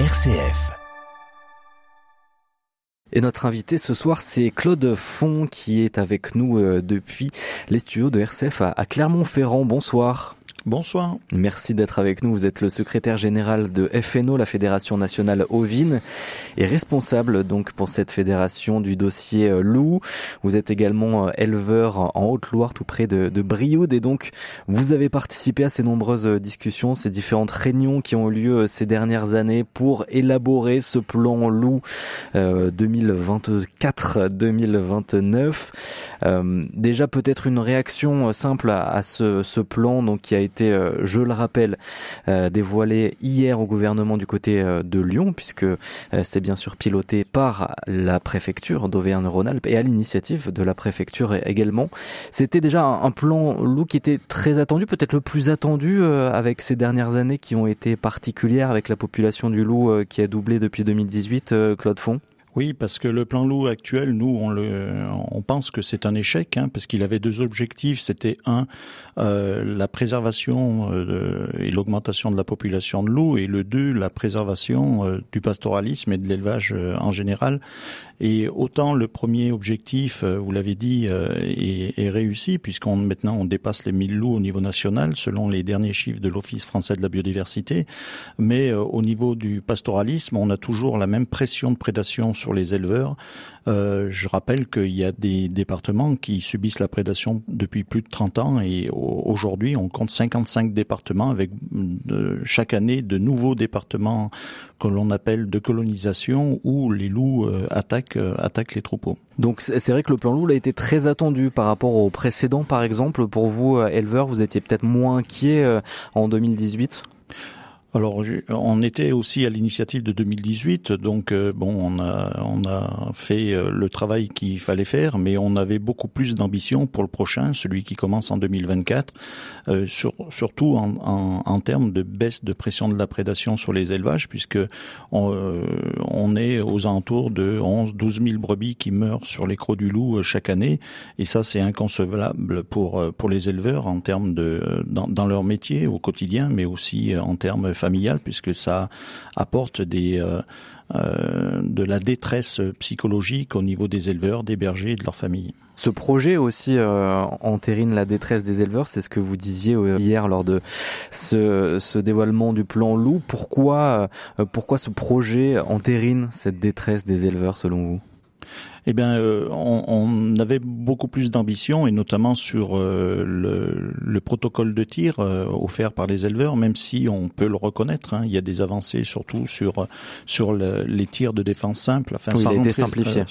RCF. Et notre invité ce soir, c'est Claude Font qui est avec nous euh, depuis les studios de RCF à Clermont-Ferrand. Bonsoir. Bonsoir. Merci d'être avec nous. Vous êtes le secrétaire général de FNO, la Fédération nationale ovine, et responsable donc pour cette fédération du dossier euh, loup. Vous êtes également euh, éleveur en Haute-Loire, tout près de, de Brioude, et donc vous avez participé à ces nombreuses euh, discussions, ces différentes réunions qui ont eu lieu ces dernières années pour élaborer ce plan loup 2024-2029. déjà peut-être une réaction simple à, à ce, ce plan donc qui a été euh, je le rappelle, euh, dévoilé hier au gouvernement du côté euh, de Lyon, puisque c'est bien sûr piloté par la préfecture d'Auvergne-Rhône-Alpes et à l'initiative de la préfecture également. C'était déjà un plan loup qui était très attendu, peut-être le plus attendu avec ces dernières années qui ont été particulières avec la population du loup qui a doublé depuis 2018, Claude Font. Oui, parce que le plan loup actuel, nous, on, le, on pense que c'est un échec, hein, parce qu'il avait deux objectifs. C'était un, euh, la préservation euh, et l'augmentation de la population de loups, et le deux, la préservation euh, du pastoralisme et de l'élevage euh, en général. Et autant le premier objectif, vous l'avez dit, est, est, réussi, puisqu'on maintenant on dépasse les 1000 loups au niveau national, selon les derniers chiffres de l'Office français de la biodiversité. Mais au niveau du pastoralisme, on a toujours la même pression de prédation les éleveurs. Euh, je rappelle qu'il y a des départements qui subissent la prédation depuis plus de 30 ans et aujourd'hui on compte 55 départements avec euh, chaque année de nouveaux départements que l'on appelle de colonisation où les loups euh, attaquent, attaquent les troupeaux. Donc c'est vrai que le plan loup a été très attendu par rapport au précédent par exemple. Pour vous, éleveurs, vous étiez peut-être moins inquiet en 2018 alors, on était aussi à l'initiative de 2018, donc euh, bon, on a on a fait euh, le travail qu'il fallait faire, mais on avait beaucoup plus d'ambition pour le prochain, celui qui commence en 2024, euh, sur, surtout en, en, en, termes de baisse de pression de la prédation sur les élevages, puisque on, euh, on est aux alentours de 11 12 000 brebis qui meurent sur les crocs du loup chaque année, et ça c'est inconcevable pour pour les éleveurs en termes de dans, dans leur métier au quotidien, mais aussi en termes familiale puisque ça apporte des euh, euh, de la détresse psychologique au niveau des éleveurs, des bergers et de leurs familles. Ce projet aussi euh, entérine la détresse des éleveurs, c'est ce que vous disiez hier lors de ce, ce dévoilement du plan loup. Pourquoi, pourquoi ce projet entérine cette détresse des éleveurs selon vous? Eh bien, euh, on, on, avait beaucoup plus d'ambition, et notamment sur euh, le, le, protocole de tir euh, offert par les éleveurs, même si on peut le reconnaître, hein, il y a des avancées surtout sur sur le, les tirs de défense simple. Enfin, oui, ça a été simplifié.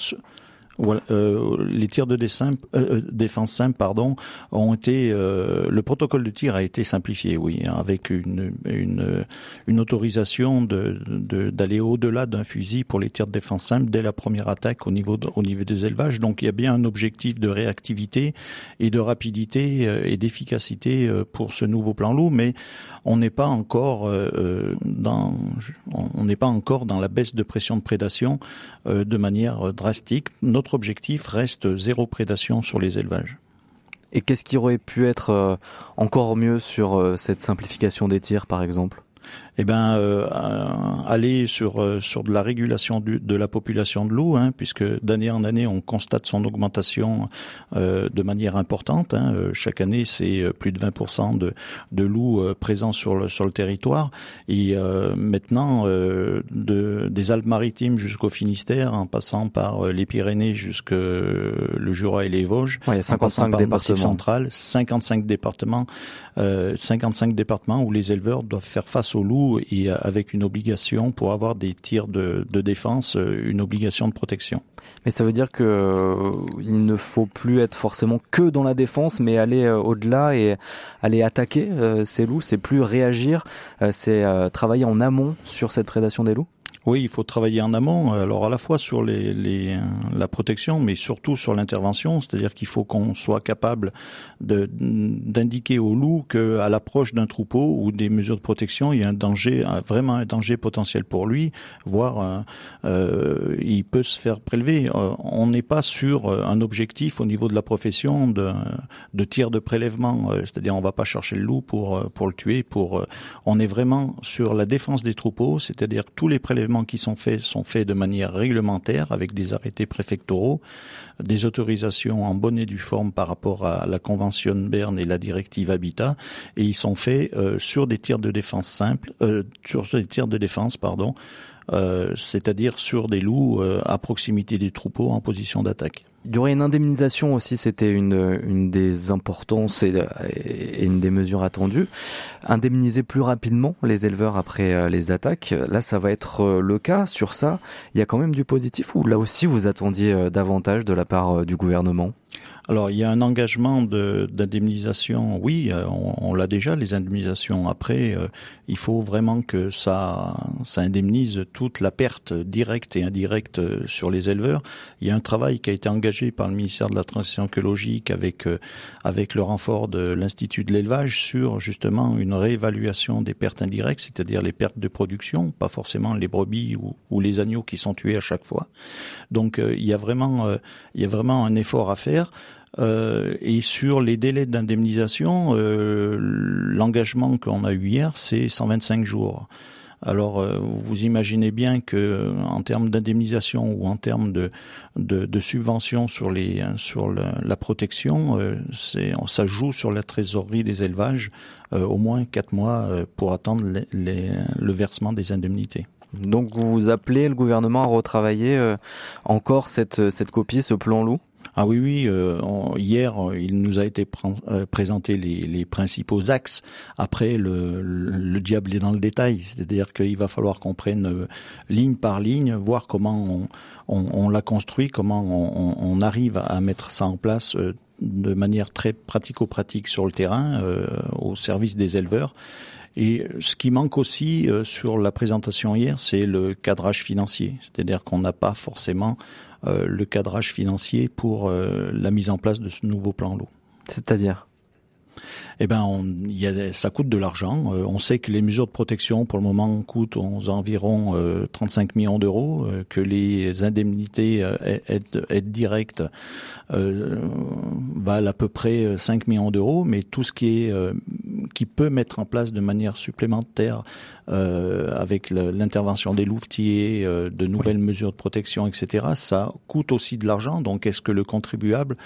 Euh, les tirs de euh, euh, défense simple pardon, ont été. Euh, le protocole de tir a été simplifié, oui, hein, avec une, une, une autorisation de, d'aller au-delà d'un fusil pour les tirs de défense simple dès la première attaque au niveau, au niveau des élevages. Donc il y a bien un objectif de réactivité et de rapidité et d'efficacité pour ce nouveau plan loup, mais on n'est pas encore dans on n'est pas encore dans la baisse de pression de prédation de manière drastique. Notre notre objectif reste zéro prédation sur les élevages. Et qu'est-ce qui aurait pu être euh, encore mieux sur euh, cette simplification des tirs, par exemple? Eh ben euh, aller sur euh, sur de la régulation du, de la population de loups, hein, puisque d'année en année on constate son augmentation euh, de manière importante. Hein. Euh, chaque année c'est plus de 20% de de loups présents sur le sur le territoire et maintenant de des Alpes-Maritimes jusqu'au Finistère, en passant par les Pyrénées jusque le Jura et les Vosges, ouais, il y a 55 départements central, 55 départements, 55 départements où les éleveurs doivent faire face aux loups et avec une obligation pour avoir des tirs de, défense, euh, une obligation de protection. Mais ça veut dire que euh, il ne faut plus être forcément que dans la défense, mais aller euh, au-delà et aller attaquer ces loups. C'est plus réagir, c'est travailler en amont sur cette prédation des loups. Oui, il faut travailler en amont. Alors à la fois sur les, les la protection, mais surtout sur l'intervention. C'est-à-dire qu'il faut qu'on soit capable d'indiquer au loup qu'à l'approche d'un troupeau ou des mesures de protection, il y a un danger, vraiment un danger potentiel pour lui, voire euh, euh, il peut se faire prélever. Euh, on n'est pas sur un objectif au niveau de la profession de, de tir de prélèvement. C'est-à-dire on va pas chercher le loup pour pour le tuer. Pour on est vraiment sur la défense des troupeaux, c'est-à-dire tous les prélèvements qui sont faits sont faits de manière réglementaire avec des arrêtés préfectoraux, des autorisations en bonne et due forme par rapport à la Convention Berne et la directive Habitat, et ils sont faits euh, sur des tirs de défense simples, euh, sur des tirs de défense, pardon, euh, c'est-à-dire sur des loups à proximité des troupeaux en position d'attaque. Il y aurait une indemnisation aussi, c'était une, des importances et, et, une des mesures attendues. Indemniser plus rapidement les éleveurs après euh, les attaques. Là, ça va être euh, le cas. Sur ça, il y a quand même du positif ou là aussi vous attendiez euh, davantage de la part du gouvernement? Alors il y a un engagement d'indemnisation, oui, euh, on, l'a déjà les indemnisations. Après, euh, il faut vraiment que ça, ça indemnise toute la perte directe et indirecte euh, sur les éleveurs. Il y a un travail qui a été engagé par le ministère de la Transition écologique avec avec le renfort de l'institut de l'élevage sur justement une réévaluation des pertes indirectes, c'est-à-dire les pertes de production, pas forcément les brebis ou, ou, les agneaux qui sont tués à chaque fois. Donc il y a vraiment il y a vraiment un effort à faire. Euh, et sur les délais d'indemnisation, euh, l'engagement qu'on a eu hier, c'est 125 jours. Alors, euh, vous imaginez bien que en termes d'indemnisation ou en termes de, de, subvention sur la, protection, ça joue sur la trésorerie des élevages au moins quatre mois pour attendre le versement des indemnités. Donc, vous appelez le gouvernement à retravailler encore cette cette copie, ce plan loup? Ah oui, oui. Euh, hier, il nous a été euh, présenté les, principaux axes. Après, le, le, diable est dans le détail, c'est-à-dire qu'il va falloir qu'on prenne euh, ligne par ligne, voir comment on, on, on l'a construit, comment on, on, arrive à mettre ça en place de manière très pratico-pratique sur le terrain, au service des éleveurs. Et ce qui manque aussi sur la présentation hier, c'est le cadrage financier. C'est-à-dire qu'on n'a pas forcément euh, le cadrage financier pour euh, la mise en place de ce nouveau plan l'eau. C'est-à-dire? Eh ben, on, y a, ça coûte de l'argent. Euh, on sait que les mesures de protection, pour le moment, coûtent environ 35 millions d'euros, que les indemnités aides, aides directes valent à peu près 5 millions d'euros, mais tout ce qui est qui peut mettre en place de manière supplémentaire euh, avec l'intervention des louvetiers, euh, de nouvelles mesures de protection, etc. Ça coûte aussi de l'argent. Donc, est-ce que le contribuable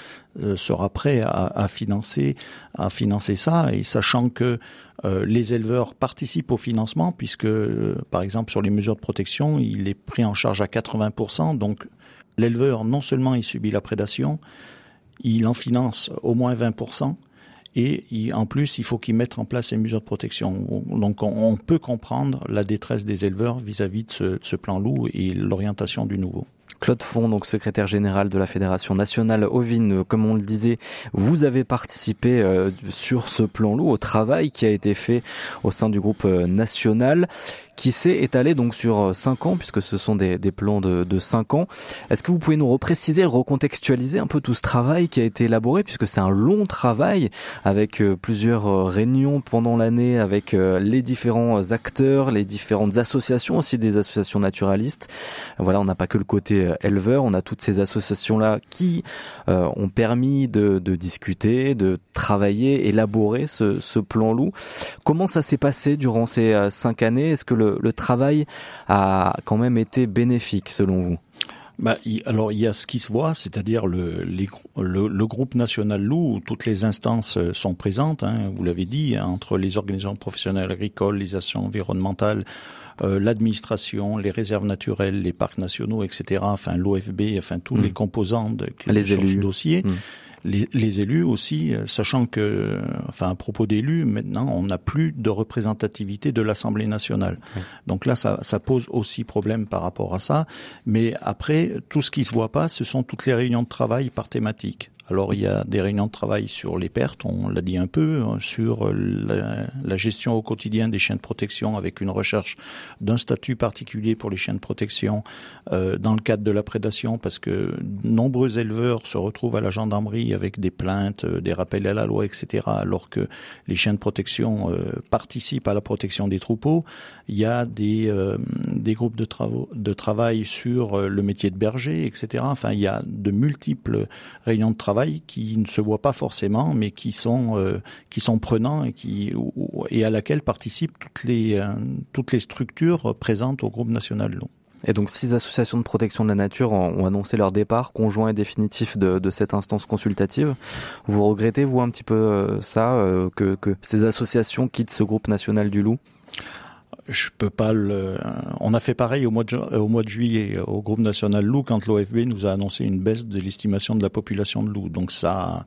euh, sera prêt à, à, financer, à financer Et sachant que les éleveurs participent au financement, puisque, par exemple, sur les mesures de protection, il est pris en charge à 80%. Donc, l'éleveur, non seulement il subit la prédation, il en finance au moins 20%, et en plus, il faut qu'ils mettent en place ces mesures de protection. Donc, on, peut comprendre la détresse des éleveurs vis-à-vis de, ce plan loup et l'orientation du nouveau. Claude Fond, donc secrétaire général de la Fédération nationale ovine, comme on le disait, vous avez participé euh, sur ce plan loup au travail qui a été fait au sein du groupe euh, national qui s'est étalé donc sur 5 euh, ans, puisque ce sont des, des plans de, de 5 ans. Est-ce que vous pouvez nous repréciser, recontextualiser un peu tout ce travail qui a été élaboré, puisque c'est un long travail avec euh, plusieurs euh, réunions pendant l'année, avec les différents acteurs, les différentes associations aussi, des associations naturalistes. Voilà, on n'a pas que le côté éleveur, on a toutes ces associations-là qui ont permis de, de, discuter, de travailler, élaborer ce, ce plan loup. Comment ça s'est passé durant ces 5 années? Est-ce que le le, travail a quand même été bénéfique selon vous? Bah, alors il y a ce qui se voit, c'est-à-dire le, le, groupe national loup, où toutes les instances euh, sont présentes, hein, vous l'avez dit, entre les organisations professionnelles agricoles, les associations environnementales, euh, l'administration, les réserves naturelles, les parcs nationaux, etc. Enfin l'OFB, enfin tous les mmh. composants de, les élus. ce dossier. Mmh les, élus aussi, euh, sachant que, enfin à propos d'élus, maintenant on n'a plus de représentativité de l'Assemblée nationale. Donc là, ça, ça, pose aussi problème par rapport à ça. Mais après, tout ce qui se voit pas, ce sont toutes les réunions de travail par thématique. Alors il y a des réunions de travail sur les pertes, on l'a dit un peu, hein, sur la, gestion au quotidien des chiens de protection avec une recherche d'un statut particulier pour les chiens de protection euh, dans le cadre de la prédation, parce que nombreux éleveurs se retrouvent à la gendarmerie avec des plaintes, euh, des rappels à la loi, etc. Alors que les chiens de protection euh, participent à la protection des troupeaux. Il y a des, des groupes de, de travail sur le métier de berger, etc. Enfin, il y a de multiples réunions de travail qui ne se voient pas forcément, mais qui sont euh, qui sont prenants et à laquelle participent toutes les euh, toutes les structures présentes au groupe national loup. Et donc six associations de protection de la nature ont annoncé leur départ conjoint et définitif de, de cette instance consultative. Vous regrettez vous un petit peu euh, ça que ces associations quittent ce groupe national du loup? Je peux pas le. On a fait pareil au mois de de juillet au groupe national loup quand l'OFB nous a annoncé une baisse de l'estimation de la population de loups. Donc ça,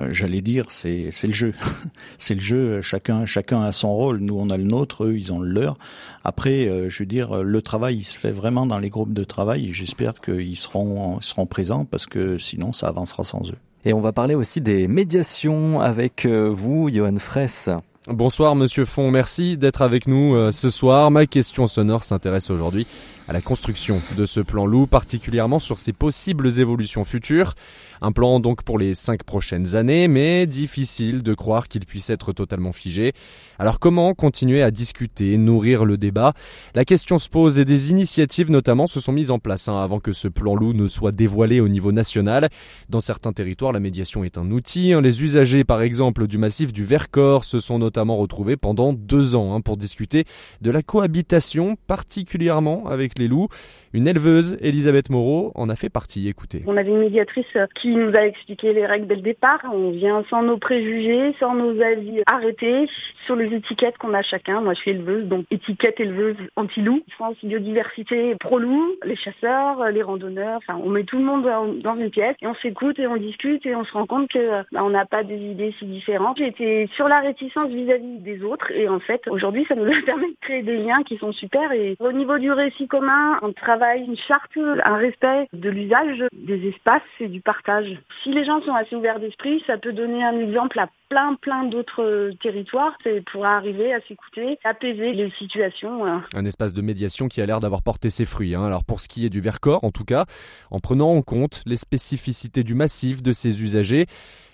euh, j'allais dire, c'est le jeu, c'est le jeu. Chacun chacun a son rôle. Nous on a le nôtre, eux ils ont le leur. Après, euh, je veux dire, le travail il se fait vraiment dans les groupes de travail. J'espère qu'ils seront seront présents parce que sinon ça avancera sans eux. Et on va parler aussi des médiations avec euh, vous, Johan Fraisse. Bonsoir Monsieur Font, merci d'être avec nous euh, ce soir. Ma question sonore s'intéresse aujourd'hui à la construction de ce plan loup, particulièrement sur ses possibles évolutions futures. Un plan donc pour les cinq prochaines années, mais difficile de croire qu'il puisse être totalement figé. Alors comment continuer à discuter, nourrir le débat? La question se pose et des initiatives notamment se sont mises en place hein, avant que ce plan loup ne soit dévoilé au niveau national. Dans certains territoires, la médiation est un outil. Hein. Les usagers par exemple du massif du Vercors se sont notamment retrouvés pendant deux ans hein, pour discuter de la cohabitation, particulièrement avec les loups. Une éleveuse, Elisabeth Moreau, en a fait partie. Écoutez. On avait une médiatrice qui nous a expliqué les règles dès le départ. On vient sans nos préjugés, sans nos avis arrêtés sur les étiquettes qu'on a chacun. Moi, je suis éleveuse, donc étiquette éleveuse anti-loup. France biodiversité pro-loup, les chasseurs, les randonneurs. Enfin, on met tout le monde dans une pièce et on s'écoute et on discute et on se rend compte que bah, on n'a pas des idées si différentes. J'étais sur la réticence vis-à-vis des autres et en fait, aujourd'hui, ça nous a permis de créer des liens qui sont super. Et au niveau du récit commun, on travaille une charte, un respect de l'usage des espaces et du partage si les gens sont assez ouverts d'esprit, ça peut donner un exemple à plein plein d'autres territoires c'est pour arriver à s'écouter, apaiser les situations. Hein. Un espace de médiation qui a l'air d'avoir porté ses fruits. Hein. Alors pour ce qui est du Vercors, en tout cas, en prenant en compte les spécificités du massif de ses usagers.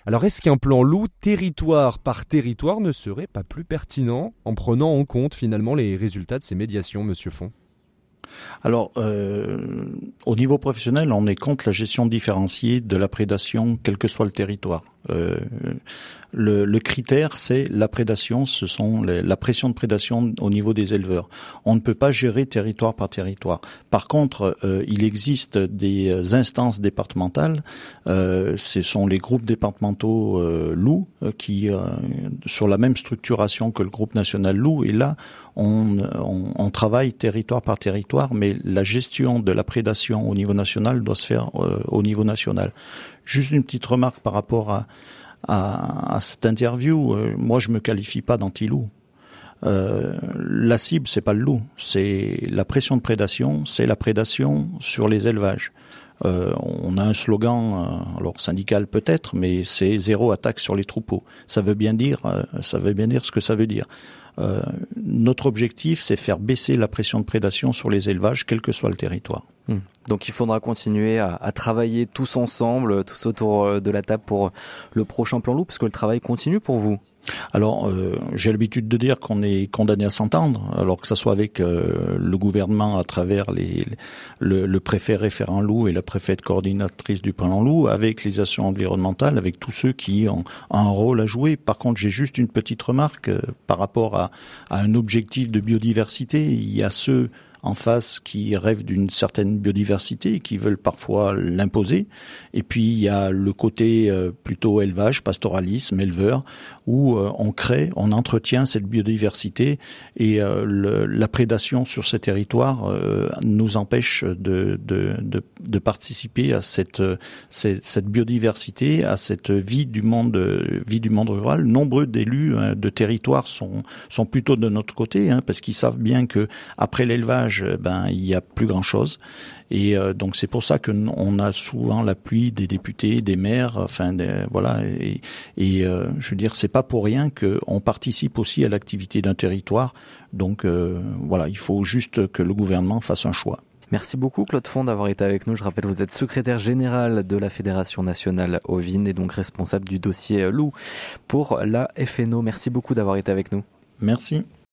Alors est-ce qu'un plan loup territoire par territoire ne serait pas plus pertinent en prenant en compte finalement les résultats de ces médiations, Monsieur Font? Alors, euh, au niveau professionnel, on est contre la gestion différenciée de la prédation, quel que soit le territoire. Euh, le, le, critère, c'est la prédation, ce sont les, la pression de prédation au niveau des éleveurs. On ne peut pas gérer territoire par territoire. Par contre, euh, il existe des instances départementales. Euh, ce sont les groupes départementaux euh, loups qui, sur la même structuration que le groupe national loup, et là, on, on, on, travaille territoire par territoire, mais la gestion de la prédation au niveau national doit se faire au niveau national. Juste une petite remarque par rapport à, cette interview. Euh, moi, je me qualifie pas d'anti-loup. Euh, la cible, c'est pas le loup, c'est la pression de prédation, c'est la prédation sur les élevages. Euh, on a un slogan, alors syndical peut-être, mais c'est zéro attaque sur les troupeaux. Ça veut bien dire, ça veut bien dire ce que ça veut dire. notre objectif, c'est faire baisser la pression de prédation sur les élevages, quel que soit le territoire. Hmm. Donc il faudra continuer à, travailler tous ensemble, tous autour euh, de la table pour le prochain plan loup, parce que le travail continue pour vous. Alors, euh, j'ai l'habitude de dire qu'on est condamné à s'entendre, alors que ça soit avec euh, le gouvernement à travers le, préfet référent loup et la préfète coordinatrice du plan loup, avec les actions environnementales, avec tous ceux qui ont, un rôle à jouer. Par contre, j'ai juste une petite remarque par rapport à, à un objectif de biodiversité. Il y a ceux en face qui rêvent d'une certaine biodiversité et qui veulent parfois l'imposer. Et puis il y a le côté euh, plutôt élevage, pastoralisme, éleveur, où euh, on crée, on entretient cette biodiversité et euh, la prédation sur ces territoires nous empêche de, de, de, de, participer à cette, cette, biodiversité, à cette vie du monde, vie du monde rural. Nombreux d'élus de territoires sont, sont plutôt de notre côté, hein, parce qu'ils savent bien que après l'élevage ben il y a plus grand chose. Et donc c'est pour ça que on a souvent l'appui des députés, des maires, enfin voilà. Et, et je veux dire, c'est pas pour rien qu'on participe aussi à l'activité d'un territoire. Donc voilà, il faut juste que le gouvernement fasse un choix. Merci beaucoup Claude Fond d'avoir été avec nous. Je rappelle, vous êtes secrétaire général de la Fédération nationale ovine et donc responsable du dossier loup pour la FNO. Merci beaucoup d'avoir été avec nous. Merci.